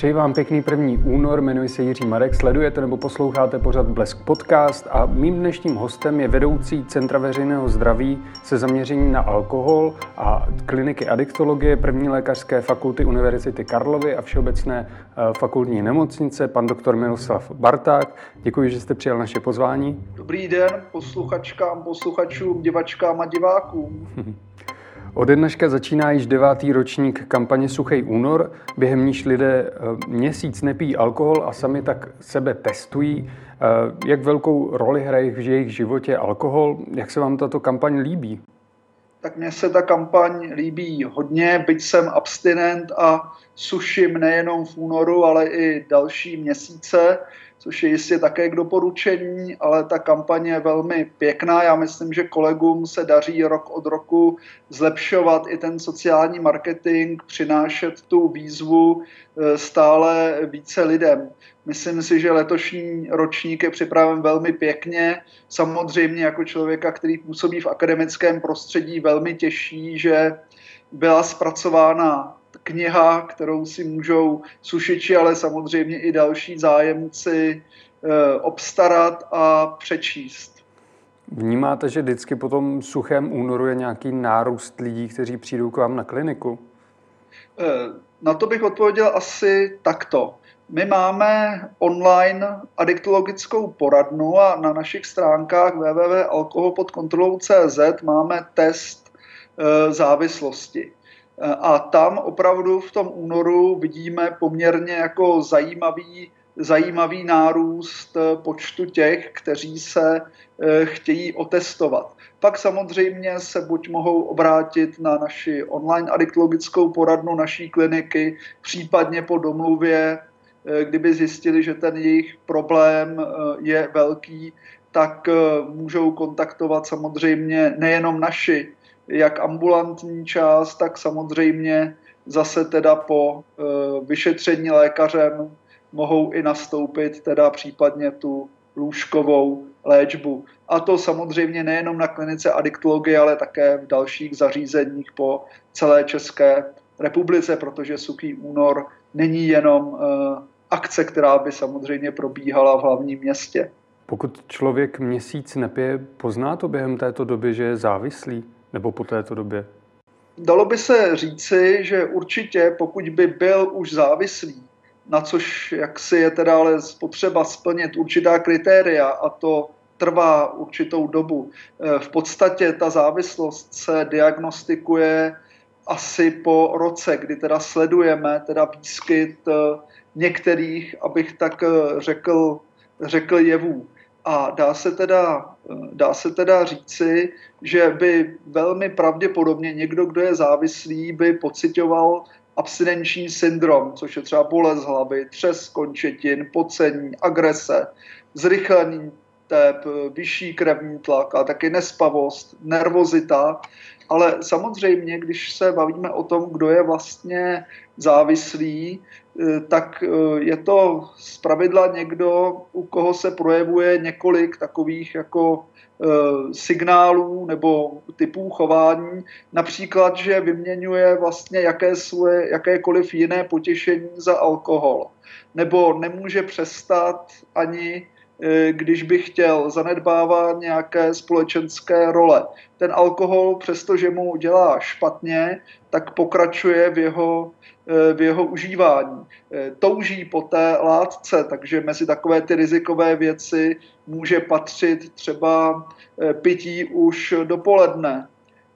Přeji vám pěkný první únor, jmenuji se Jiří Marek, sledujete nebo posloucháte pořad Blesk Podcast a mým dnešním hostem je vedoucí Centra veřejného zdraví se zaměřením na alkohol a kliniky adiktologie první lékařské fakulty Univerzity Karlovy a Všeobecné eh, fakultní nemocnice, pan doktor Miroslav Barták. Děkuji, že jste přijal naše pozvání. Dobrý den posluchačkám, posluchačům, divačkám a divákům. Ode dneška začíná již devátý ročník kampaně Suchý únor, během níž lidé eh, měsíc nepíjí alkohol a sami tak sebe testují. Eh, jak velkou roli hraje v jejich životě alkohol? Jak se vám tato kampaň líbí? Tak mně se ta kampaň líbí hodně, byť jsem abstinent a suším nejenom v únoru, ale i další měsíce což je jistě také k doporučení, ale ta kampaně je velmi pěkná. Já myslím, že kolegům se daří rok od roku zlepšovat i ten sociální marketing, přinášet tu výzvu e, stále více lidem. Myslím si, že letošní ročník je připraven velmi pěkně. Samozřejmě jako člověka, který působí v akademickém prostředí, velmi těší, že byla zpracována kniha, kterou si můžou sušiči, ale samozřejmě i další zájemci eh, obstarat a přečíst. Vnímáte, že vždycky po tom suchém únoru je nějaký nárůst lidí, kteří přijdou k vám na kliniku? Eh, na to bych odpověděl asi takto. My máme online adiktologickou poradnu a na našich stránkách www.alkoholpodkontrolou.cz máme test eh, závislosti. A tam opravdu v tom únoru vidíme poměrně jako zajímavý, zajímavý nárůst počtu těch, kteří se eh, chtějí otestovat. Pak samozřejmě se buď mohou obrátit na naši online adiktologickou poradnu naší kliniky, případně po domluvě, eh, kdyby zjistili, že ten jejich problém eh, je velký, tak můžou kontaktovat samozřejmě nejenom naši jak ambulantní část, tak samozřejmě zase teda po e, vyšetření lékařem mohou i nastoupit teda případně tu lůžkovou léčbu. A to samozřejmě nejenom na klinice adiktologie, ale také v dalších zařízeních po celé České republice, protože Suchý únor není jenom e, akce, která by samozřejmě probíhala v hlavním městě. Pokud člověk měsíc nepije, pozná to během této doby, že je závislý? Nebo po této době? Dalo by se říci, že určitě, pokud by byl už závislý, na což jak si je teda ale potřeba splnit určitá kritéria a to trvá určitou dobu. Eh, v podstatě ta závislost se diagnostikuje asi po roce, kdy teda sledujeme teda výskyt eh, některých, abych tak eh, řekl, řekl jevů. A dá se teda, dá se teda říci, že by velmi pravděpodobně někdo, kdo je závislý, by pocitoval abstinenční syndrom, což je třeba bolest hlavy, třes končetin, pocení, agrese, zrychlený tep, vyšší krevní tlak a taky nespavost, nervozita. Ale samozřejmě, když se bavíme o tom, kdo je vlastně závislý, eh, tak eh, je to zpravidla někdo, u koho se projevuje několik takových jako eh, signálů nebo typů chování, například, že vyměňuje vlastně jaké svoje, jakékoliv jiné potěšení za alkohol, nebo nemůže přestat ani když by chtěl, zanedbává nějaké společenské role. Ten alkohol, přestože mu dělá špatně, tak pokračuje v jeho Eh, v jeho užívání. Eh, touží po té látce, takže mezi takové ty rizikové věci může patřit třeba eh, pití už dopoledne,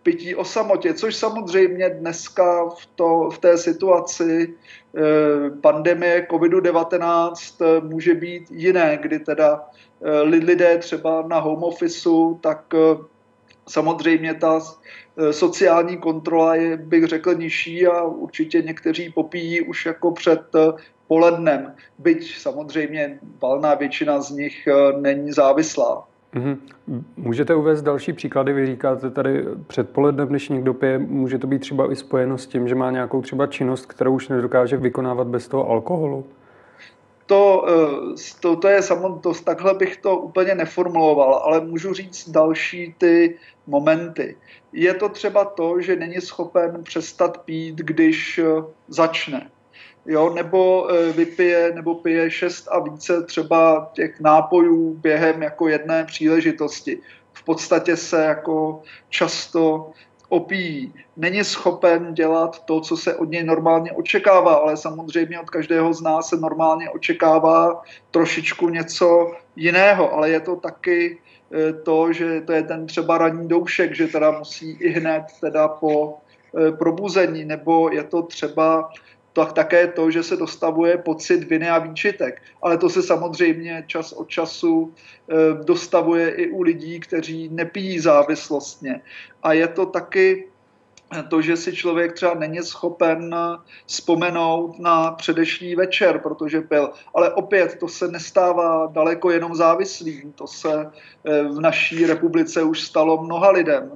pití o samotě, což samozřejmě dneska v, to, v té situaci pandemie COVID-19 může být jiné, kdy teda lidé třeba na home officeu, tak samozřejmě ta Eh, sociální kontrola je, bych řekl, nižší a určitě někteří popíjí už jako před eh, polednem, byť samozřejmě valná většina z nich eh, není závislá. Mm-hmm. Můžete uvést další příklady? Vy říkáte tady předpoledne, když někdo pije, může to být třeba i spojeno s tím, že má nějakou třeba činnost, kterou už nedokáže vykonávat bez toho alkoholu? To, to, to je samo, to, takhle bych to úplně neformuloval, ale můžu říct další ty momenty. Je to třeba to, že není schopen přestat pít, když eh, začne. Jo, nebo e, vypije nebo pije šest a více třeba těch nápojů během jako jedné příležitosti. V podstatě se jako často opíjí. Není schopen dělat to, co se od něj normálně očekává, ale samozřejmě od každého z nás se normálně očekává trošičku něco jiného, ale je to taky e, to, že to je ten třeba ranní doušek, že teda musí i hned teda po e, probuzení, nebo je to třeba tak také to, že se dostavuje pocit viny a výčitek. Ale to se samozřejmě čas od času e, dostavuje i u lidí, kteří nepijí závislostně. A je to taky to, že si člověk třeba není schopen vzpomenout na předešlý večer, protože pil. Ale opět, to se nestává daleko jenom závislým. To se v naší republice už stalo mnoha lidem.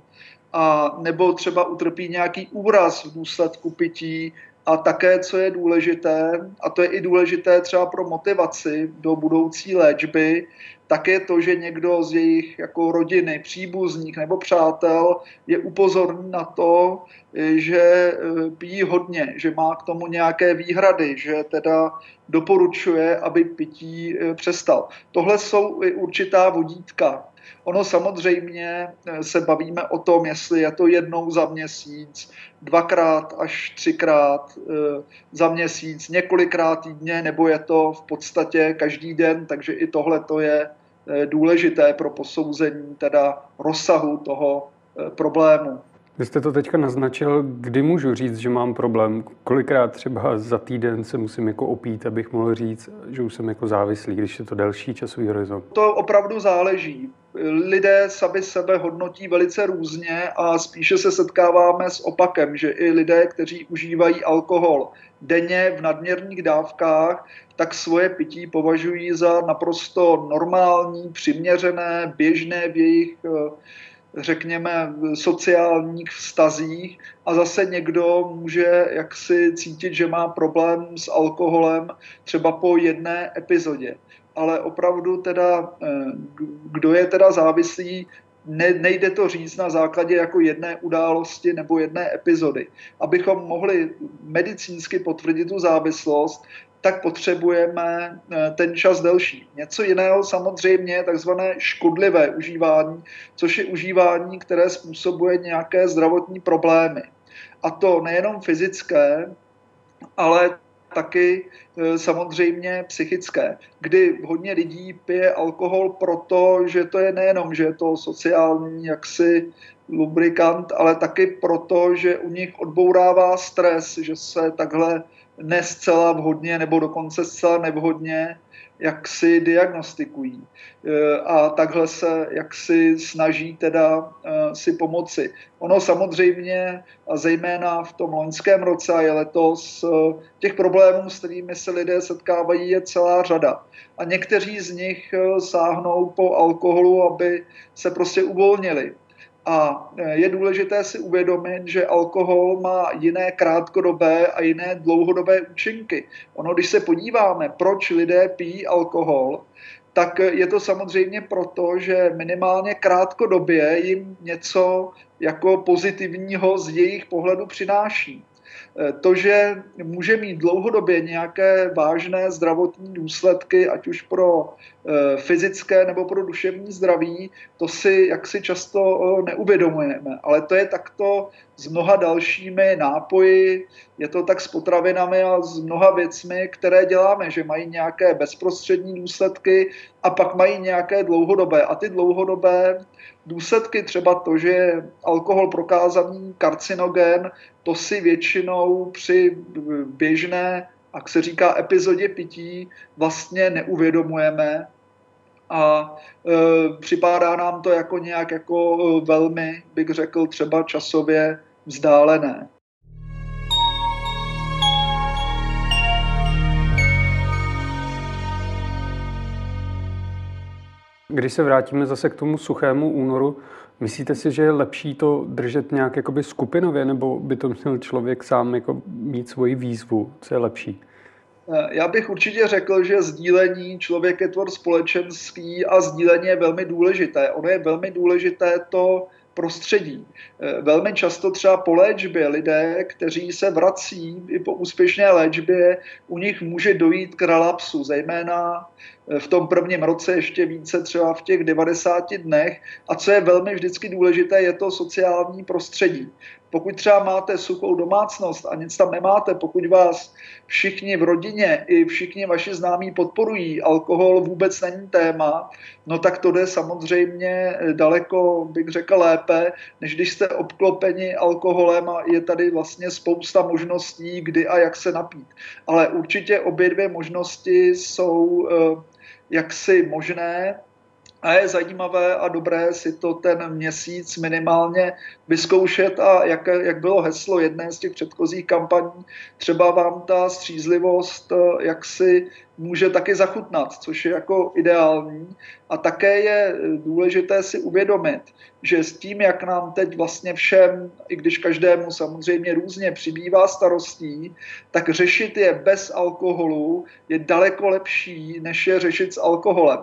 A nebo třeba utrpí nějaký úraz v důsledku pití, a také, co je důležité, a to je i důležité třeba pro motivaci do budoucí léčby, tak je to, že někdo z jejich jako rodiny, příbuzník nebo přátel je upozorní na to, že e, pijí hodně, že má k tomu nějaké výhrady, že teda doporučuje, aby pití e, přestal. Tohle jsou i určitá vodítka. Ono samozřejmě eh, se bavíme o tom, jestli je to jednou za měsíc, dvakrát až třikrát eh, za měsíc, několikrát týdně, nebo je to v podstatě každý den, takže i tohle to je eh, důležité pro posouzení teda rozsahu toho problému. Vy jste to teďka naznačil, kdy můžu říct, že mám problém. Kolikrát třeba za týden se musím jako opít, abych mohl říct, že už jsem jako závislý, když je to delší časový horizont? To opravdu záleží. Lidé sami sebe hodnotí velice různě a spíše se setkáváme s opakem, že i lidé, kteří užívají alkohol denně v nadměrných dávkách, tak svoje pití považují za naprosto normální, přiměřené, běžné v jejich eh, řekněme, sociálních vztazích a zase někdo může jaksi cítit, že má problém s alkoholem třeba po jedné epizodě. Ale opravdu teda, eh, kdo je teda závislý, ne, nejde to říct na základě jako jedné události nebo jedné epizody. Abychom mohli medicínsky potvrdit tu závislost, tak potřebujeme eh, ten čas delší. Něco jiného samozřejmě je takzvané škodlivé užívání, což je užívání, které způsobuje nějaké zdravotní problémy. A to nejenom fyzické, ale taky eh, samozřejmě psychické, kdy hodně lidí pije alkohol proto, že to je nejenom, že je to sociální jaksi lubrikant, ale taky proto, že u nich odbourává stres, že se takhle ne zcela vhodně nebo dokonce zcela nevhodně jak si diagnostikují e, a takhle se jak si snaží teda e, si pomoci. Ono samozřejmě, a zejména v tom loňském roce a je letos, e, těch problémů, s kterými se lidé setkávají, je celá řada. A někteří z nich sáhnou po alkoholu, aby se prostě uvolnili. A e, je důležité si uvědomit, že alkohol má jiné krátkodobé a jiné dlouhodobé účinky. Ono, když se podíváme, proč lidé pijí alkohol, tak je to samozřejmě proto, že minimálně krátkodobě jim něco jako pozitivního z jejich pohledu přináší. Eh, to, že může mít dlouhodobě nějaké vážné zdravotní důsledky, ať už pro eh, fyzické nebo pro duševní zdraví, to si jaksi často eh, neuvědomujeme. Ale to je takto s mnoha dalšími nápoji, je to tak s potravinami a s mnoha věcmi, které děláme, že mají nějaké bezprostřední důsledky a pak mají nějaké dlouhodobé. A ty dlouhodobé důsledky, třeba to, že je alkohol prokázaný karcinogen, to si většinou při běžné, jak se říká, epizodě pití vlastně neuvědomujeme a e, připadá nám to jako nějak jako e, velmi, bych řekl, třeba časově vzdálené. Když se vrátíme zase k tomu suchému únoru, myslíte si, že je lepší to držet nějak jakoby skupinově, nebo by to měl člověk sám jako mít svoji výzvu? Co je lepší? Eh, já bych určitě řekl, že sdílení člověk je tvor společenský a sdílení je velmi důležité. Ono je velmi důležité to prostředí. Eh, velmi často třeba po léčbě lidé, kteří se vrací i po úspěšné léčbě, u nich může dojít k relapsu, zejména v tom prvním roce ještě více třeba v těch 90 dnech. A co je velmi vždycky důležité, je to sociální prostředí. Pokud třeba máte suchou domácnost a nic tam nemáte, pokud vás všichni v rodině i všichni vaši známí podporují, alkohol vůbec není téma, no tak to jde samozřejmě daleko, bych řekl, lépe, než když jste obklopeni alkoholem a je tady vlastně spousta možností, kdy a jak se napít. Ale určitě obě dvě možnosti jsou eh, jaksi možné a je zajímavé a dobré si to ten měsíc minimálně vyzkoušet a jak, jak bylo heslo jedné z těch předchozích kampaní, třeba vám ta střízlivost eh, jak si může taky zachutnat, což je jako ideální. A také je důležité si uvědomit, že s tím, jak nám teď vlastně všem, i když každému samozřejmě různě přibývá starostí, tak řešit je bez alkoholu je daleko lepší, než je řešit s alkoholem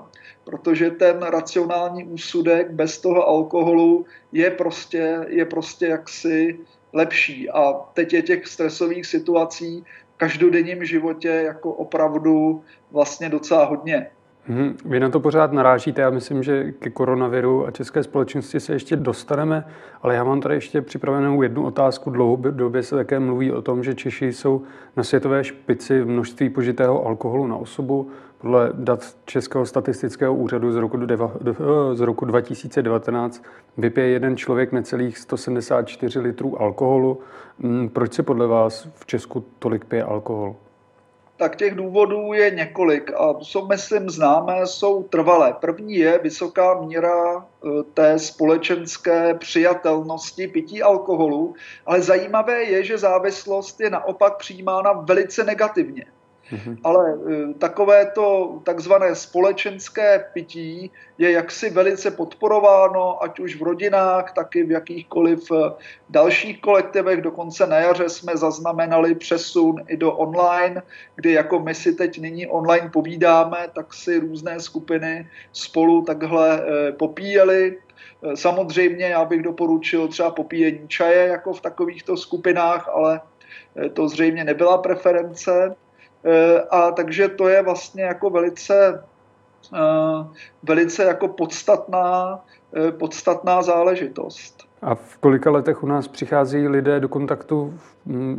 protože ten racionální úsudek bez toho alkoholu je prostě, je prostě jaksi lepší. A teď je těch stresových situací v každodenním životě jako opravdu vlastně docela hodně. Hmm, vy na to pořád narážíte, já myslím, že ke koronaviru a české společnosti se ještě dostaneme, ale já mám tady ještě připravenou jednu otázku. Dlouhodobě se také mluví o tom, že Češi jsou na světové špici v množství požitého alkoholu na osobu. Podle dat Českého statistického úřadu z roku, z roku 2019 vypije jeden člověk necelých 174 litrů alkoholu. Hmm, proč se podle vás v Česku tolik pije alkohol? tak těch důvodů je několik a jsou, myslím, známé, jsou trvalé. První je vysoká míra e, té společenské přijatelnosti pití alkoholu, ale zajímavé je, že závislost je naopak přijímána velice negativně. Mm-hmm. Ale e, takové to takzvané společenské pití je jaksi velice podporováno, ať už v rodinách, tak i v jakýchkoliv e, dalších kolektivech. Dokonce na jaře jsme zaznamenali přesun i do online, kdy jako my si teď nyní online povídáme, tak si různé skupiny spolu takhle e, popíjeli. Samozřejmě já bych doporučil třeba popíjení čaje jako v takovýchto skupinách, ale to zřejmě nebyla preference. Eh, a takže to je vlastně jako velice, eh, velice jako podstatná, eh, podstatná záležitost. A v kolika letech u nás přichází lidé do kontaktu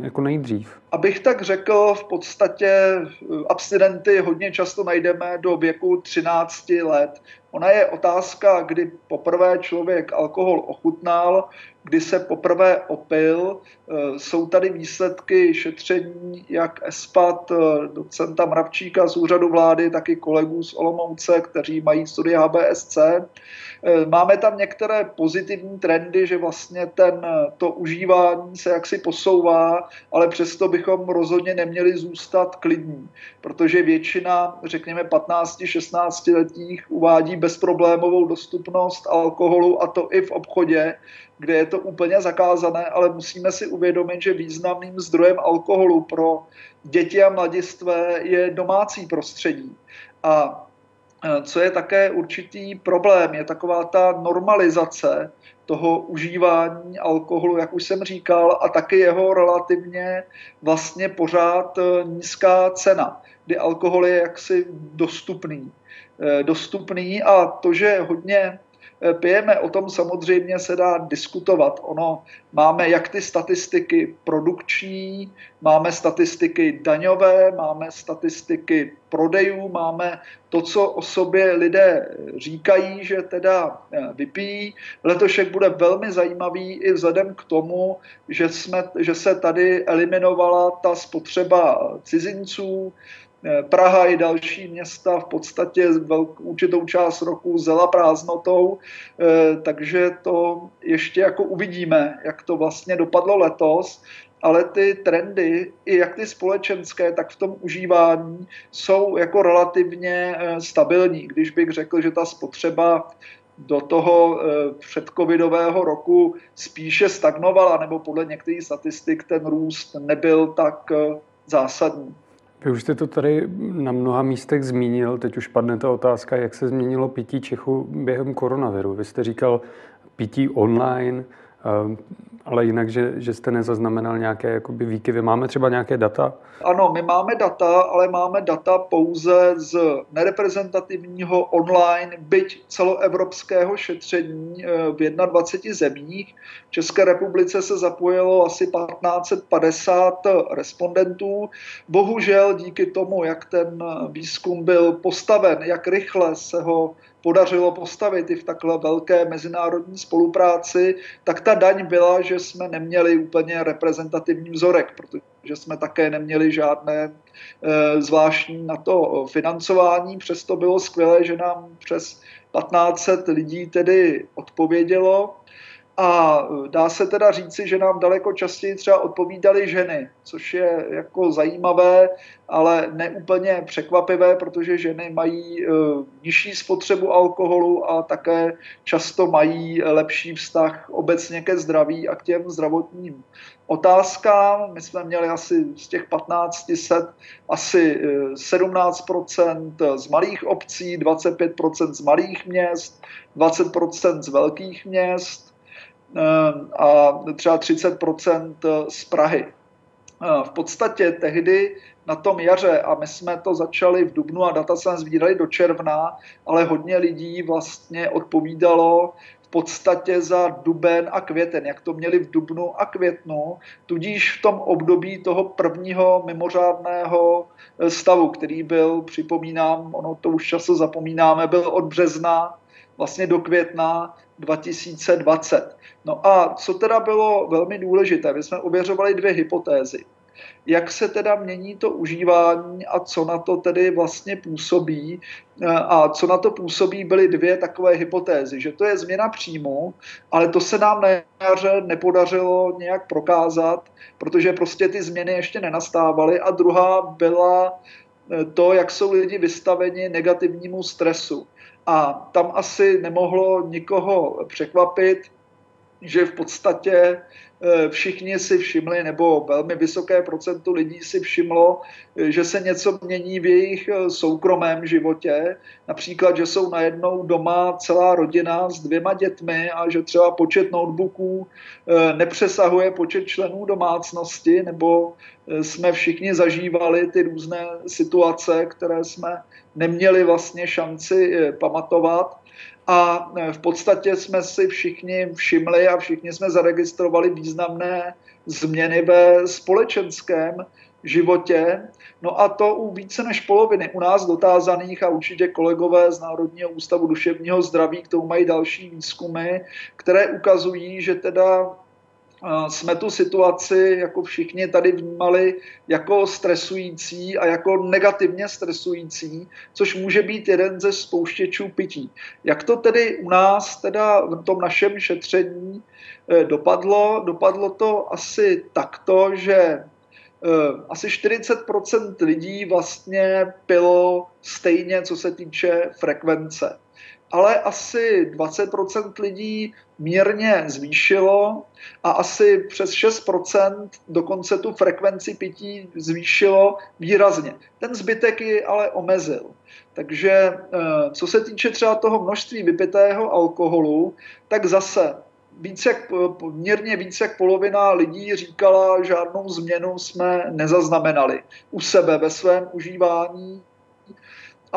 jako nejdřív? Abych tak řekl, v podstatě abstinenty hodně často najdeme do věku 13 let. Ona je otázka, kdy poprvé člověk alkohol ochutnal, kdy se poprvé opil. Eh, jsou tady výsledky šetření jak ESPAT, eh, docenta Mravčíka z úřadu vlády, tak i kolegů z Olomouce, kteří mají studii HBSC. Eh, máme tam některé pozitivní trendy, že vlastně ten, to užívání se jaksi posouvá, ale přesto bychom rozhodně neměli zůstat klidní, protože většina, řekněme 15-16 letých, uvádí bezproblémovou dostupnost alkoholu a to i v obchodě, kde je to úplně zakázané, ale musíme si uvědomit, že významným zdrojem alkoholu pro děti a mladistvé je domácí prostředí. A e, co je také určitý problém, je taková ta normalizace toho užívání alkoholu, jak už jsem říkal, a taky jeho relativně vlastně pořád e, nízká cena, kdy alkohol je jaksi dostupný. E, dostupný a to, že hodně pijeme, o tom samozřejmě se dá diskutovat. Ono máme jak ty statistiky produkční, máme statistiky daňové, máme statistiky prodejů, máme to, co o sobě lidé říkají, že teda eh, vypijí. Letošek bude velmi zajímavý i vzhledem k tomu, že, jsme, že se tady eliminovala ta spotřeba cizinců, Eh, Praha i další města v podstatě velkou, určitou část roku zela prázdnotou, eh, takže to ještě jako uvidíme, jak to vlastně dopadlo letos, ale ty trendy, i jak ty společenské, tak v tom užívání jsou jako relativně eh, stabilní. Když bych řekl, že ta spotřeba do toho předcovidového roku spíše stagnovala, nebo podle některých statistik ten růst nebyl tak zásadní. Vy už jste to tady na mnoha místech zmínil, teď už padne ta otázka, jak se změnilo pití Čechu během koronaviru. Vy jste říkal, pití online, ale jinak, že, že jste nezaznamenal nějaké jakoby výkyvy. Máme třeba nějaké data? Ano, my máme data, ale máme data pouze z nereprezentativního online, byť celoevropského šetření eh, v 21 zemích. V České republice se zapojilo asi 1550 respondentů. Bohužel díky tomu, jak ten výzkum byl postaven, jak rychle se ho podařilo postavit i v takhle velké mezinárodní spolupráci, tak ta daň byla, že jsme neměli úplně reprezentativní vzorek, protože jsme také neměli žádné e, zvláštní na to financování. Přesto bylo skvělé, že nám přes 1500 lidí tedy odpovědělo. A dá se teda říci, že nám daleko častěji třeba odpovídaly ženy, což je jako zajímavé, ale neúplně překvapivé, protože ženy mají uh, nižší spotřebu alkoholu a také často mají lepší vztah obecně ke zdraví a k těm zdravotním otázkám. My jsme měli asi z těch 1500 asi 17% e, z malých obcí, 25% z malých měst, 20% z velkých měst, Eh, a třeba 30% z Prahy. Eh, v podstatě tehdy na tom jaře, a my jsme to začali v dubnu a data jsme sbírali do června, ale hodně lidí vlastně odpovídalo v podstatě za duben a květen, jak to měli v dubnu a květnu, tudíž v tom období toho prvního mimořádného eh, stavu, který byl, připomínám, ono to už často zapomínáme, byl od března vlastně do května 2020. No a co teda bylo velmi důležité, my jsme ověřovali dvě hypotézy. Jak se teda mění to užívání a co na to tedy vlastně působí. A co na to působí, byly dvě takové hypotézy, že to je změna příjmu, ale to se nám na jaře nepodařilo nějak prokázat, protože prostě ty změny ještě nenastávaly. A druhá byla to, jak jsou lidi vystaveni negativnímu stresu. A tam asi nemohlo nikoho překvapit, že v podstatě všichni si všimli, nebo velmi vysoké procento lidí si všimlo, eh, že se něco mění v jejich eh, soukromém životě. Například, že jsou najednou doma celá rodina s dvěma dětmi a že třeba počet notebooků nepřesahuje počet členů domácnosti, nebo jsme všichni zažívali ty různé situace, které jsme neměli vlastně šanci pamatovat a e, v podstatě jsme si všichni všimli a všichni jsme zaregistrovali významné změny ve společenském životě. No a to u více než poloviny u nás dotázaných a určitě kolegové z Národního ústavu duševního zdraví k tomu mají další výzkumy, které ukazují, že teda jsme tu situaci jako všichni tady vnímali jako stresující a jako negativně stresující, což může být jeden ze spouštěčů pití. Jak to tedy u nás, teda v tom našem šetření eh, dopadlo? Dopadlo to asi takto, že eh, asi 40% lidí vlastně pilo stejně, co se týče frekvence ale asi 20% lidí mírně zvýšilo a asi přes 6% dokonce tu frekvenci pití zvýšilo výrazně. Ten zbytek ji ale omezil. Takže eh, co se týče třeba toho množství vypitého alkoholu, tak zase víc jak, mírně víc jak polovina lidí říkala, žádnou změnu jsme nezaznamenali u sebe ve svém užívání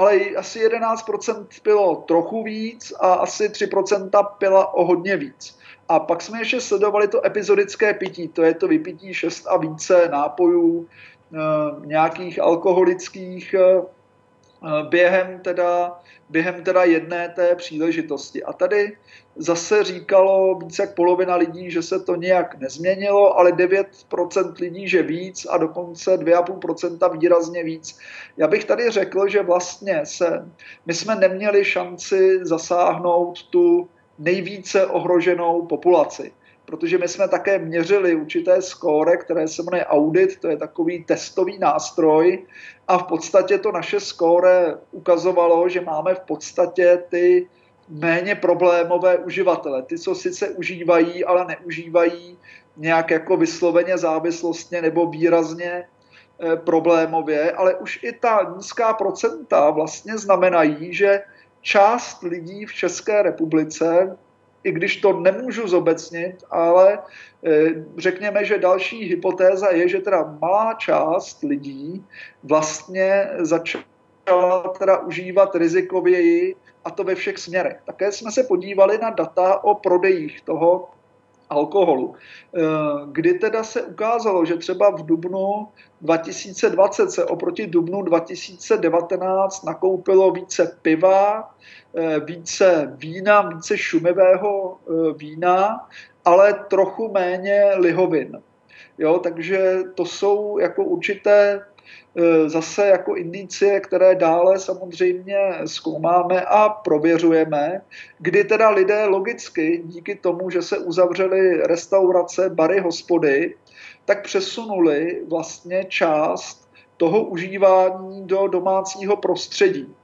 ale asi 11% pilo trochu víc a asi 3% pila o hodně víc. A pak jsme ještě sledovali to epizodické pití, to je to vypití 6 a více nápojů, eh, nějakých alkoholických eh, během teda, během teda jedné té příležitosti. A tady zase říkalo více jak polovina lidí, že se to nějak nezměnilo, ale 9% lidí, že víc a dokonce 2,5% výrazně víc. Já bych tady řekl, že vlastně se, my jsme neměli šanci zasáhnout tu nejvíce ohroženou populaci protože my jsme také měřili určité skóre, které se jmenuje audit, to je takový testový nástroj a v podstatě to naše skóre ukazovalo, že máme v podstatě ty méně problémové uživatele. Ty, co sice užívají, ale neužívají nějak jako vysloveně závislostně nebo výrazně e, problémově, ale už i ta nízká procenta vlastně znamenají, že část lidí v České republice i když to nemůžu zobecnit, ale řekněme, že další hypotéza je, že teda malá část lidí vlastně začala teda užívat rizikověji a to ve všech směrech. Také jsme se podívali na data o prodejích toho alkoholu, eh, kdy teda se ukázalo, že třeba v dubnu 2020 se oproti dubnu 2019 nakoupilo více piva, eh, více vína, více šumivého eh, vína, ale trochu méně lihovin. Jo, takže to jsou jako určité zase jako indicie, které dále samozřejmě zkoumáme a prověřujeme, kdy teda lidé logicky díky tomu, že se uzavřely restaurace, bary, hospody, tak přesunuli vlastně část toho užívání do domácího prostředí.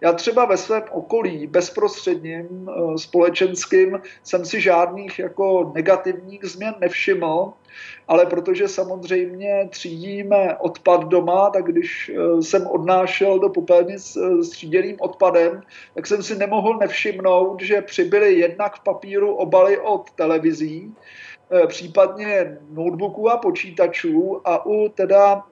Já třeba ve svém okolí bezprostředním e, společenským jsem si žádných jako negativních změn nevšiml, ale protože samozřejmě třídíme odpad doma, tak když eh, jsem odnášel do popelny s, eh, s tříděným odpadem, tak jsem si nemohl nevšimnout, že přibyly jednak v papíru obaly od televizí, eh, případně notebooků a počítačů a u teda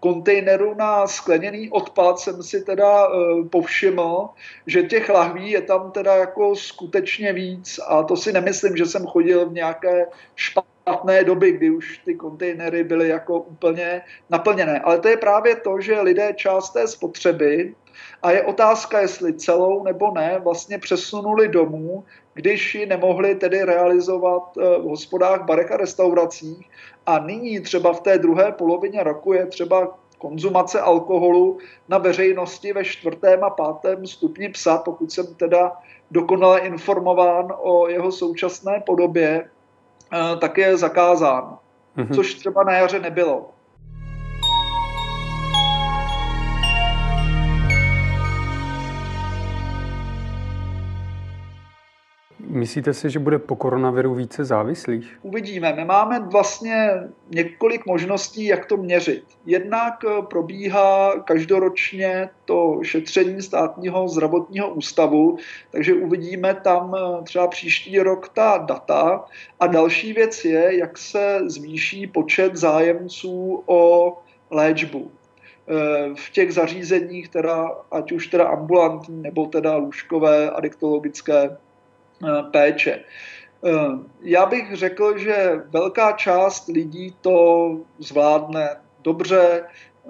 kontejneru na skleněný odpad jsem si teda povšiml, že těch lahví je tam teda jako skutečně víc a to si nemyslím, že jsem chodil v nějaké špatné špatné doby, kdy už ty kontejnery byly jako úplně naplněné. Ale to je právě to, že lidé část té spotřeby, a je otázka, jestli celou nebo ne, vlastně přesunuli domů, když ji nemohli tedy realizovat eh, v hospodách, barech a restauracích. A nyní třeba v té druhé polovině roku je třeba konzumace alkoholu na veřejnosti ve čtvrtém a pátém stupni psa, pokud jsem teda dokonale informován o jeho současné podobě, Eh, tak je zakázán, mm-hmm. což třeba na jaře nebylo. Myslíte si, že bude po koronaviru více závislých? Uvidíme. My máme vlastně několik možností, jak to měřit. Jednak eh, probíhá každoročně to šetření státního zdravotního ústavu, takže uvidíme tam eh, třeba příští rok ta data. A další věc je, jak se zvýší počet zájemců o léčbu eh, v těch zařízeních, teda, ať už teda ambulantní nebo teda lůžkové adiktologické péče. Eh, já bych řekl, že velká část lidí to zvládne dobře,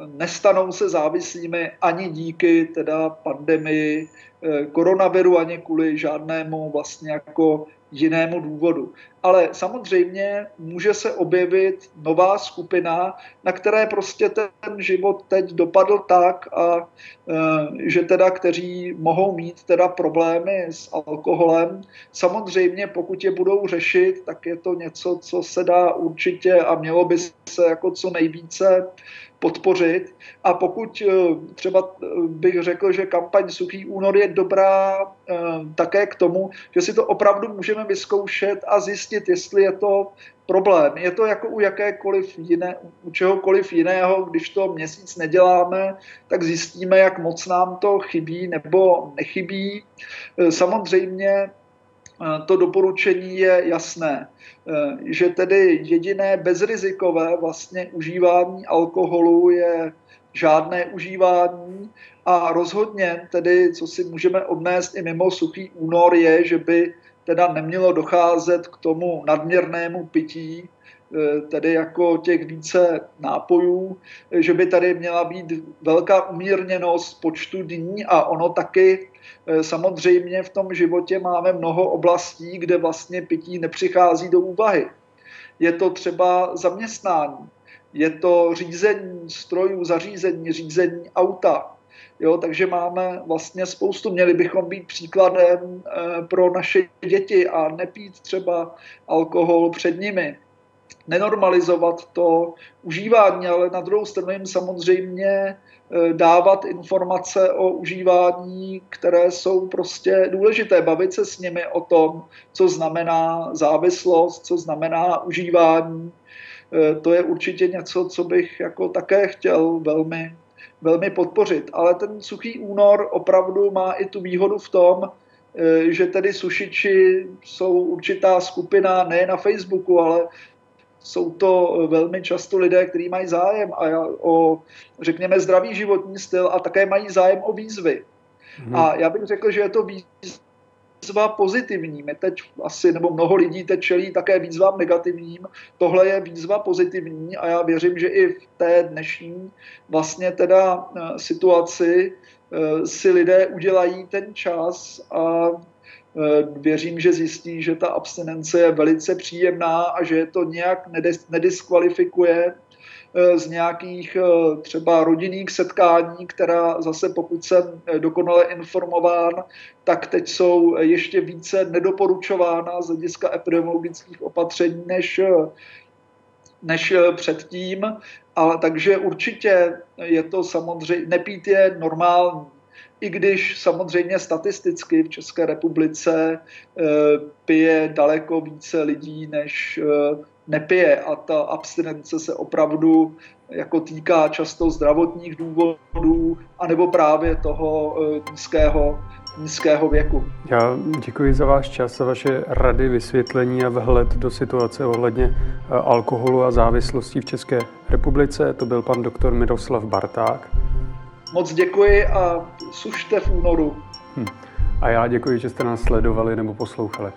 nestanou se závislými ani díky teda pandemii eh, koronaviru, ani kvůli žádnému vlastně jako jinému důvodu. Ale samozřejmě může se objevit nová skupina, na které prostě ten život teď dopadl tak, a, e, že teda, kteří mohou mít teda problémy s alkoholem, samozřejmě pokud je budou řešit, tak je to něco, co se dá určitě a mělo by se jako co nejvíce podpořit. A pokud eh, třeba eh, bych řekl, že kampaň Suchý únor je dobrá také k tomu, že si to opravdu můžeme vyzkoušet a zjistit, jestli je to problém. Je to jako u jakékoliv jiné, u čehokoliv jiného, když to měsíc neděláme, tak zjistíme, jak moc nám to chybí nebo nechybí. Samozřejmě to doporučení je jasné, že tedy jediné bezrizikové vlastně užívání alkoholu je žádné užívání a rozhodně tedy, co si můžeme odnést i mimo suchý únor, je, že by teda nemělo docházet k tomu nadměrnému pití, e, tedy jako těch více nápojů, že by tady měla být velká umírněnost počtu dní a ono taky e, samozřejmě v tom životě máme mnoho oblastí, kde vlastně pití nepřichází do úvahy. Je to třeba zaměstnání, je to řízení strojů, zařízení, řízení auta. Jo, takže máme vlastně spoustu, měli bychom být příkladem e, pro naše děti a nepít třeba alkohol před nimi. Nenormalizovat to užívání, ale na druhou stranu jim samozřejmě e, dávat informace o užívání, které jsou prostě důležité. Bavit se s nimi o tom, co znamená závislost, co znamená užívání, Eh, to je určitě něco, co bych jako také chtěl velmi, velmi podpořit. Ale ten suchý únor opravdu má i tu výhodu v tom, že tedy sušiči jsou určitá skupina ne na Facebooku, ale jsou to velmi často lidé, kteří mají zájem a o, řekněme, zdravý životní styl a také mají zájem o výzvy. Hmm. A já bych řekl, že je to výzva pozitivní. My teď asi, nebo mnoho lidí teď čelí také výzvám negativním. Tohle je výzva pozitivní a já věřím, že i v té dnešní vlastně teda eh, situaci eh, si lidé udělají ten čas a Eh, věřím, že zjistí, že ta abstinence je velice příjemná a že je to nějak nediskvalifikuje z nějakých eh, třeba rodinných setkání, která zase pokud jsem dokonale informován, tak teď jsou ještě více nedoporučována z hlediska epidemiologických opatření než, než předtím. Ale takže určitě je to samozřejmě, nepít je normální i když samozřejmě statisticky v České republice pije daleko více lidí, než nepije a ta abstinence se opravdu jako týká často zdravotních důvodů, anebo právě toho eh, nízkého, nízkého věku. Já děkuji za váš čas, za vaše rady, vysvětlení a vhled do situace ohledně alkoholu a závislostí v České republice. To byl pan doktor Miroslav Barták. Moc děkuji a sušte v únoru. Hm. A já děkuji, že jste nás sledovali nebo poslouchali.